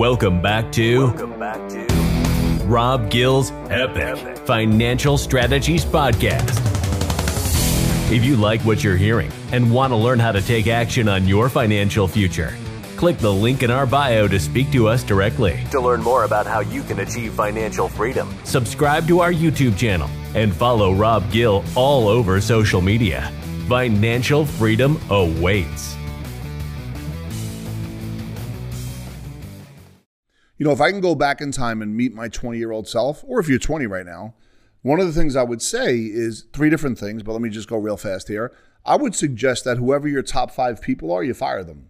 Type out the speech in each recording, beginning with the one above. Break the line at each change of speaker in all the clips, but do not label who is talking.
Welcome back to, Welcome back to Rob Gill's Epic Financial Strategies Podcast. If you like what you're hearing and want to learn how to take action on your financial future, click the link in our bio to speak to us directly. To learn more about how you can achieve financial freedom, subscribe to our YouTube channel and follow Rob Gill all over social media. Financial freedom awaits.
You know, if I can go back in time and meet my 20 year old self, or if you're 20 right now, one of the things I would say is three different things, but let me just go real fast here. I would suggest that whoever your top five people are, you fire them.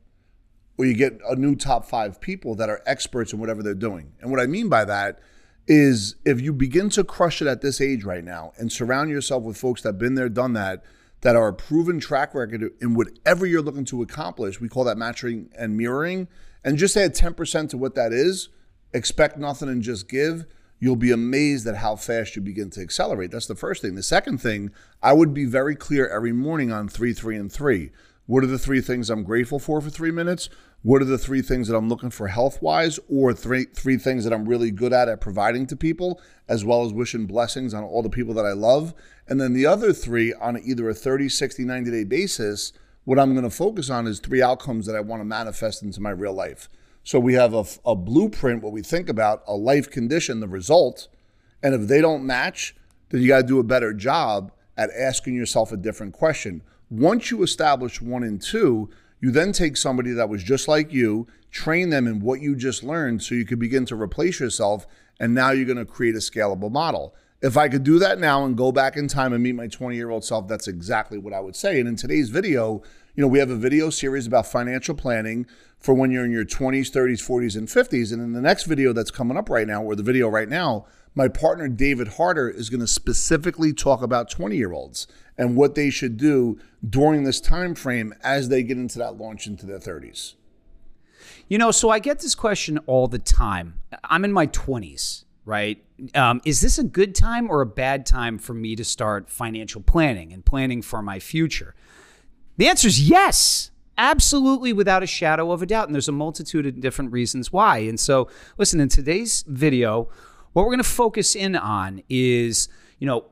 Or you get a new top five people that are experts in whatever they're doing. And what I mean by that is if you begin to crush it at this age right now and surround yourself with folks that have been there, done that, that are a proven track record in whatever you're looking to accomplish, we call that matching and mirroring, and just add 10% to what that is expect nothing and just give, you'll be amazed at how fast you begin to accelerate. That's the first thing. The second thing, I would be very clear every morning on three, three, and three. What are the three things I'm grateful for for three minutes? What are the three things that I'm looking for health wise, or three three things that I'm really good at at providing to people, as well as wishing blessings on all the people that I love? And then the other three on either a 30, 60, 90 day basis, what I'm going to focus on is three outcomes that I want to manifest into my real life. So we have a, a blueprint, what we think about, a life condition, the result. And if they don't match, then you got to do a better job at asking yourself a different question. Once you establish one and two, you then take somebody that was just like you, train them in what you just learned so you could begin to replace yourself. And now you're going to create a scalable model. If I could do that now and go back in time and meet my 20 year old self, that's exactly what I would say. And in today's video, you know, we have a video series about financial planning for when you're in your 20s, 30s, 40s, and 50s. And in the next video that's coming up right now, or the video right now, my partner David Harder is going to specifically talk about 20 year olds and what they should do during this time frame as they get into that launch into their 30s.
You know, so I get this question all the time. I'm in my 20s, right? Um, is this a good time or a bad time for me to start financial planning and planning for my future? The answer is yes. Absolutely, without a shadow of a doubt. And there's a multitude of different reasons why. And so, listen, in today's video, what we're going to focus in on is, you know,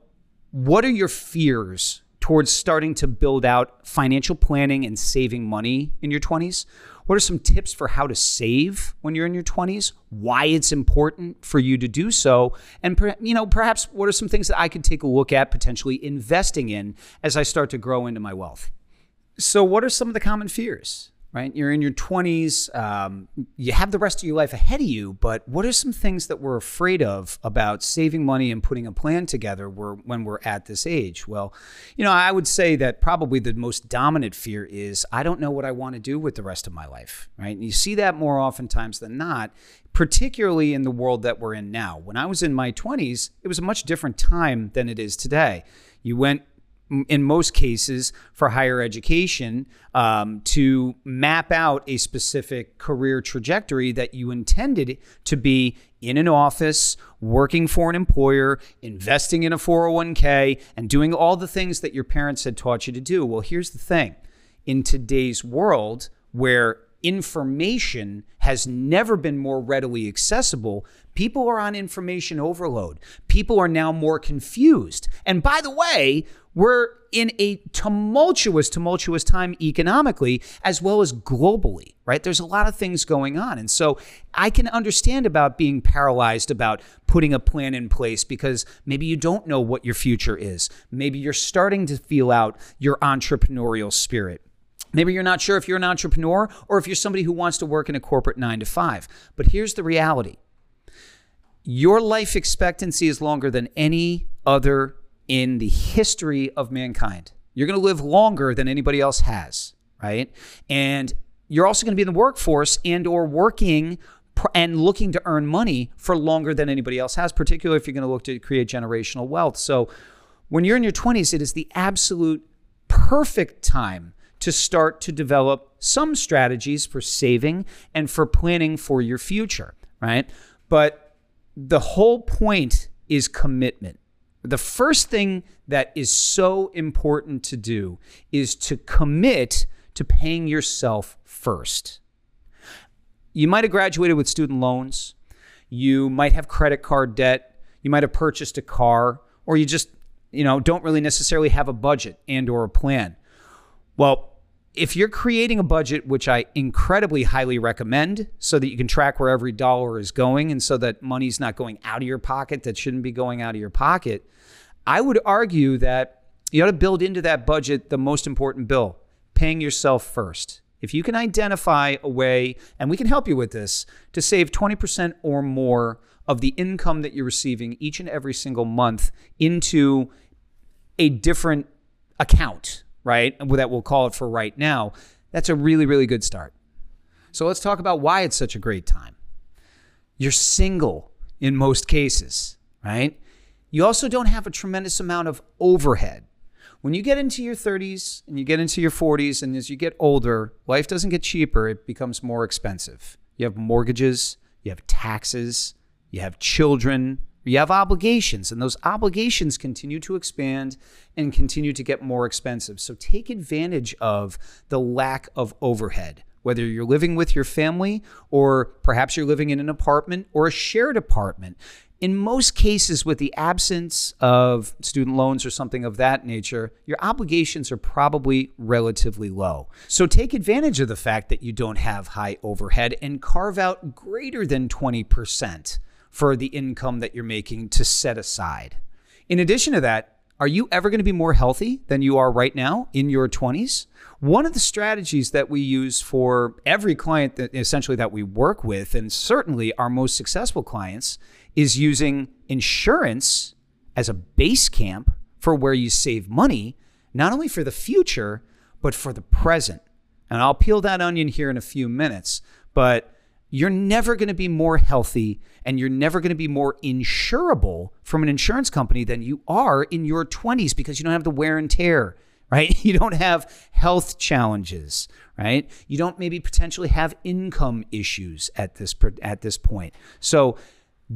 what are your fears towards starting to build out financial planning and saving money in your 20s? What are some tips for how to save when you're in your 20s? Why it's important for you to do so? And you know, perhaps what are some things that I could take a look at potentially investing in as I start to grow into my wealth? So, what are some of the common fears? Right, you're in your 20s. Um, you have the rest of your life ahead of you, but what are some things that we're afraid of about saving money and putting a plan together when we're at this age? Well, you know, I would say that probably the most dominant fear is I don't know what I want to do with the rest of my life. Right, and you see that more oftentimes than not particularly in the world that we're in now. When I was in my 20s, it was a much different time than it is today. You went in most cases for higher education um, to map out a specific career trajectory that you intended to be in an office, working for an employer, investing in a 401k, and doing all the things that your parents had taught you to do. Well, here's the thing in today's world where information has never been more readily accessible. People are on information overload. People are now more confused. And by the way, we're in a tumultuous, tumultuous time economically as well as globally, right? There's a lot of things going on. And so I can understand about being paralyzed about putting a plan in place because maybe you don't know what your future is. Maybe you're starting to feel out your entrepreneurial spirit. Maybe you're not sure if you're an entrepreneur or if you're somebody who wants to work in a corporate nine to five. But here's the reality your life expectancy is longer than any other in the history of mankind. You're going to live longer than anybody else has, right? And you're also going to be in the workforce and or working and looking to earn money for longer than anybody else has, particularly if you're going to look to create generational wealth. So when you're in your 20s, it is the absolute perfect time to start to develop some strategies for saving and for planning for your future, right? But the whole point is commitment. The first thing that is so important to do is to commit to paying yourself first. you might have graduated with student loans, you might have credit card debt, you might have purchased a car, or you just, you know, don't really necessarily have a budget and or a plan. Well, if you're creating a budget, which I incredibly highly recommend, so that you can track where every dollar is going and so that money's not going out of your pocket that shouldn't be going out of your pocket, I would argue that you ought to build into that budget the most important bill paying yourself first. If you can identify a way, and we can help you with this, to save 20% or more of the income that you're receiving each and every single month into a different account, right? That we'll call it for right now. That's a really, really good start. So let's talk about why it's such a great time. You're single in most cases, right? You also don't have a tremendous amount of overhead. When you get into your 30s and you get into your 40s, and as you get older, life doesn't get cheaper, it becomes more expensive. You have mortgages, you have taxes, you have children, you have obligations, and those obligations continue to expand and continue to get more expensive. So take advantage of the lack of overhead. Whether you're living with your family or perhaps you're living in an apartment or a shared apartment, in most cases, with the absence of student loans or something of that nature, your obligations are probably relatively low. So take advantage of the fact that you don't have high overhead and carve out greater than 20% for the income that you're making to set aside. In addition to that, are you ever going to be more healthy than you are right now in your 20s? One of the strategies that we use for every client that essentially that we work with, and certainly our most successful clients, is using insurance as a base camp for where you save money, not only for the future, but for the present. And I'll peel that onion here in a few minutes, but you're never going to be more healthy and you're never going to be more insurable from an insurance company than you are in your 20s because you don't have the wear and tear, right? You don't have health challenges, right? You don't maybe potentially have income issues at this at this point. So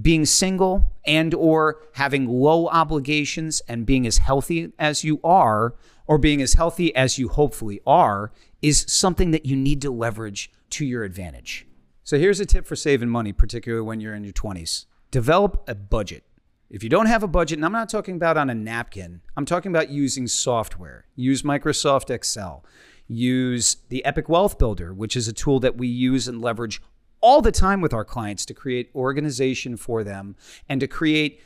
being single and or having low obligations and being as healthy as you are or being as healthy as you hopefully are is something that you need to leverage to your advantage. So here's a tip for saving money, particularly when you're in your 20s. Develop a budget. If you don't have a budget, and I'm not talking about on a napkin, I'm talking about using software. Use Microsoft Excel. Use the Epic Wealth Builder, which is a tool that we use and leverage all the time with our clients to create organization for them and to create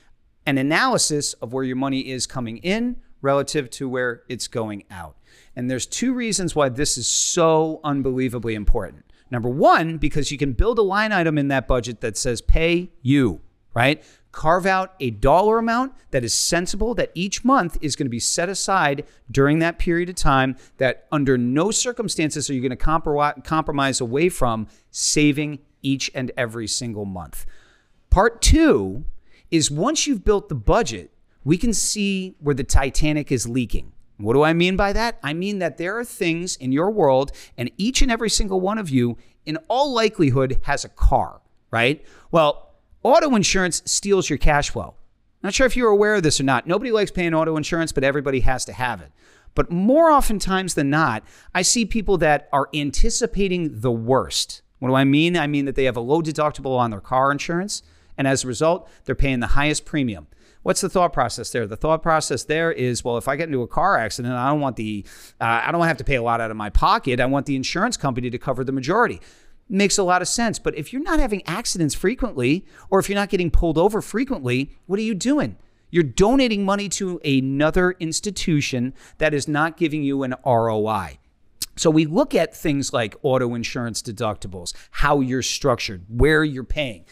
an analysis of where your money is coming in relative to where it's going out. And there's two reasons why this is so unbelievably important. Number one, because you can build a line item in that budget that says pay you, right? Carve out a dollar amount that is sensible that each month is going to be set aside during that period of time that under no circumstances are you going to compromise away from saving each and every single month. Part two is once you've built the budget, we can see where the Titanic is leaking. What do I mean by that? I mean that there are things in your world, and each and every single one of you, in all likelihood, has a car, right? Well, auto insurance steals your cash flow. Not sure if you're aware of this or not. Nobody likes paying auto insurance, but everybody has to have it. But more oftentimes than not, I see people that are anticipating the worst. What do I mean? I mean that they have a low deductible on their car insurance, and as a result, they're paying the highest premium. What's the thought process there? The thought process there is, well, if I get into a car accident, I don't want the, uh, I don't have to pay a lot out of my pocket. I want the insurance company to cover the majority. Makes a lot of sense. But if you're not having accidents frequently, or if you're not getting pulled over frequently, what are you doing? You're donating money to another institution that is not giving you an ROI. So we look at things like auto insurance deductibles, how you're structured, where you're paying,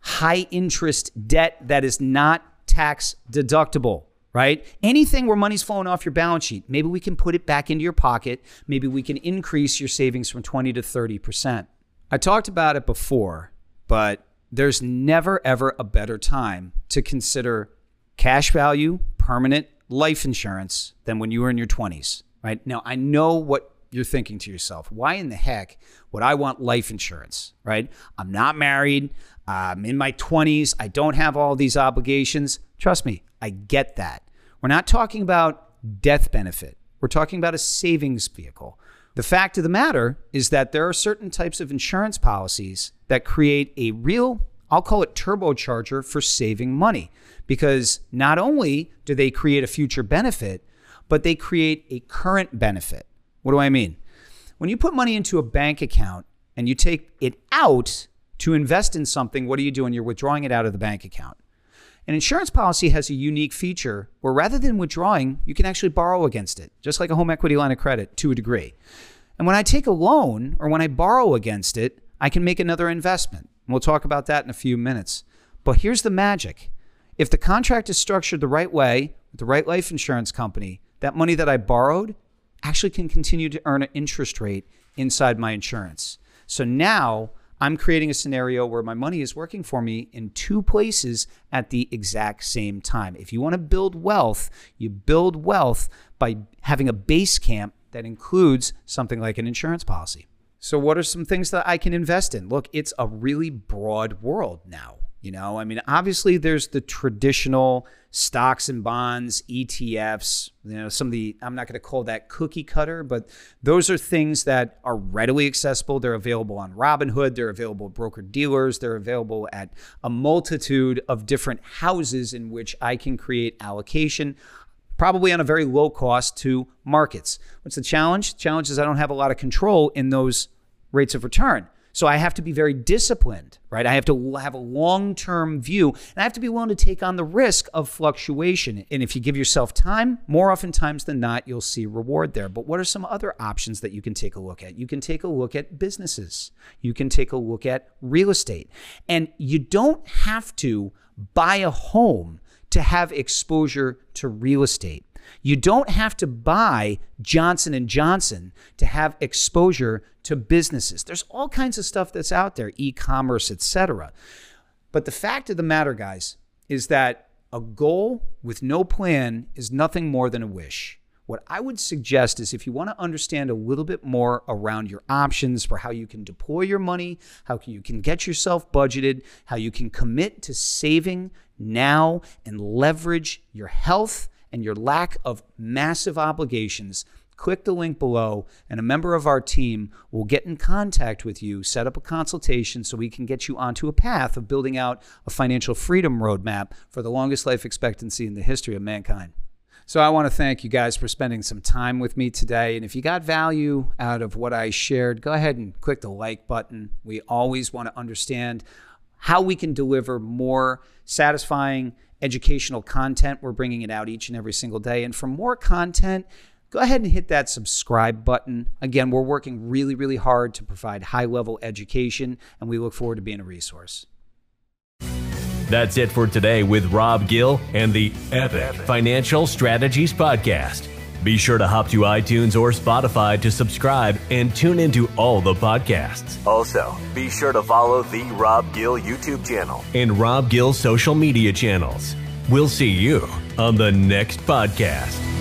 high interest debt that is not tax deductible, right? Anything where money's flowing off your balance sheet, maybe we can put it back into your pocket. Maybe we can increase your savings from 20 to 30%. I talked about it before, but there's never ever a better time to consider cash value, permanent life insurance than when you were in your 20s, right? Now, I know what you're thinking to yourself, why in the heck would I want life insurance, right? I'm not married. I'm in my 20s. I don't have all these obligations. Trust me, I get that. We're not talking about death benefit. We're talking about a savings vehicle. The fact of the matter is that there are certain types of insurance policies that create a real, I'll call it turbocharger for saving money. Because not only do they create a future benefit, but they create a current benefit. What do I mean? When you put money into a bank account and you take it out to invest in something, what are you doing? You're withdrawing it out of the bank account. An insurance policy has a unique feature where rather than withdrawing, you can actually borrow against it, just like a home equity line of credit to a degree. And when I take a loan or when I borrow against it, I can make another investment. And we'll talk about that in a few minutes. But here's the magic if the contract is structured the right way with the right life insurance company, that money that I borrowed actually can continue to earn an interest rate inside my insurance. So now I'm creating a scenario where my money is working for me in two places at the exact same time. If you want to build wealth, you build wealth by having a base camp that includes something like an insurance policy. So, what are some things that I can invest in? Look, it's a really broad world now. You know, I mean, obviously there's the traditional stocks and bonds, ETFs, you know, some of the, I'm not going to call that cookie cutter, but those are things that are readily accessible. They're available on Robinhood, they're available at broker dealers, they're available at a multitude of different houses in which I can create allocation. Probably on a very low cost to markets. What's the challenge? The challenge is I don't have a lot of control in those rates of return. So I have to be very disciplined, right? I have to have a long term view and I have to be willing to take on the risk of fluctuation. And if you give yourself time, more oftentimes than not, you'll see reward there. But what are some other options that you can take a look at? You can take a look at businesses, you can take a look at real estate. And you don't have to buy a home to have exposure to real estate. You don't have to buy Johnson and Johnson to have exposure to businesses. There's all kinds of stuff that's out there, e-commerce, etc. But the fact of the matter, guys, is that a goal with no plan is nothing more than a wish. What I would suggest is if you want to understand a little bit more around your options for how you can deploy your money, how you can get yourself budgeted, how you can commit to saving now and leverage your health and your lack of massive obligations, click the link below and a member of our team will get in contact with you, set up a consultation so we can get you onto a path of building out a financial freedom roadmap for the longest life expectancy in the history of mankind. So I want to thank you guys for spending some time with me today. And if you got value out of what I shared, go ahead and click the like button. We always want to understand how we can deliver more satisfying educational content. We're bringing it out each and every single day. And for more content, go ahead and hit that subscribe button. Again, we're working really, really hard to provide high level education, and we look forward to being a resource.
That's it for today with Rob Gill and the Epic Financial Strategies Podcast. Be sure to hop to iTunes or Spotify to subscribe and tune into all the podcasts. Also, be sure to follow the Rob Gill YouTube channel and Rob Gill social media channels. We'll see you on the next podcast.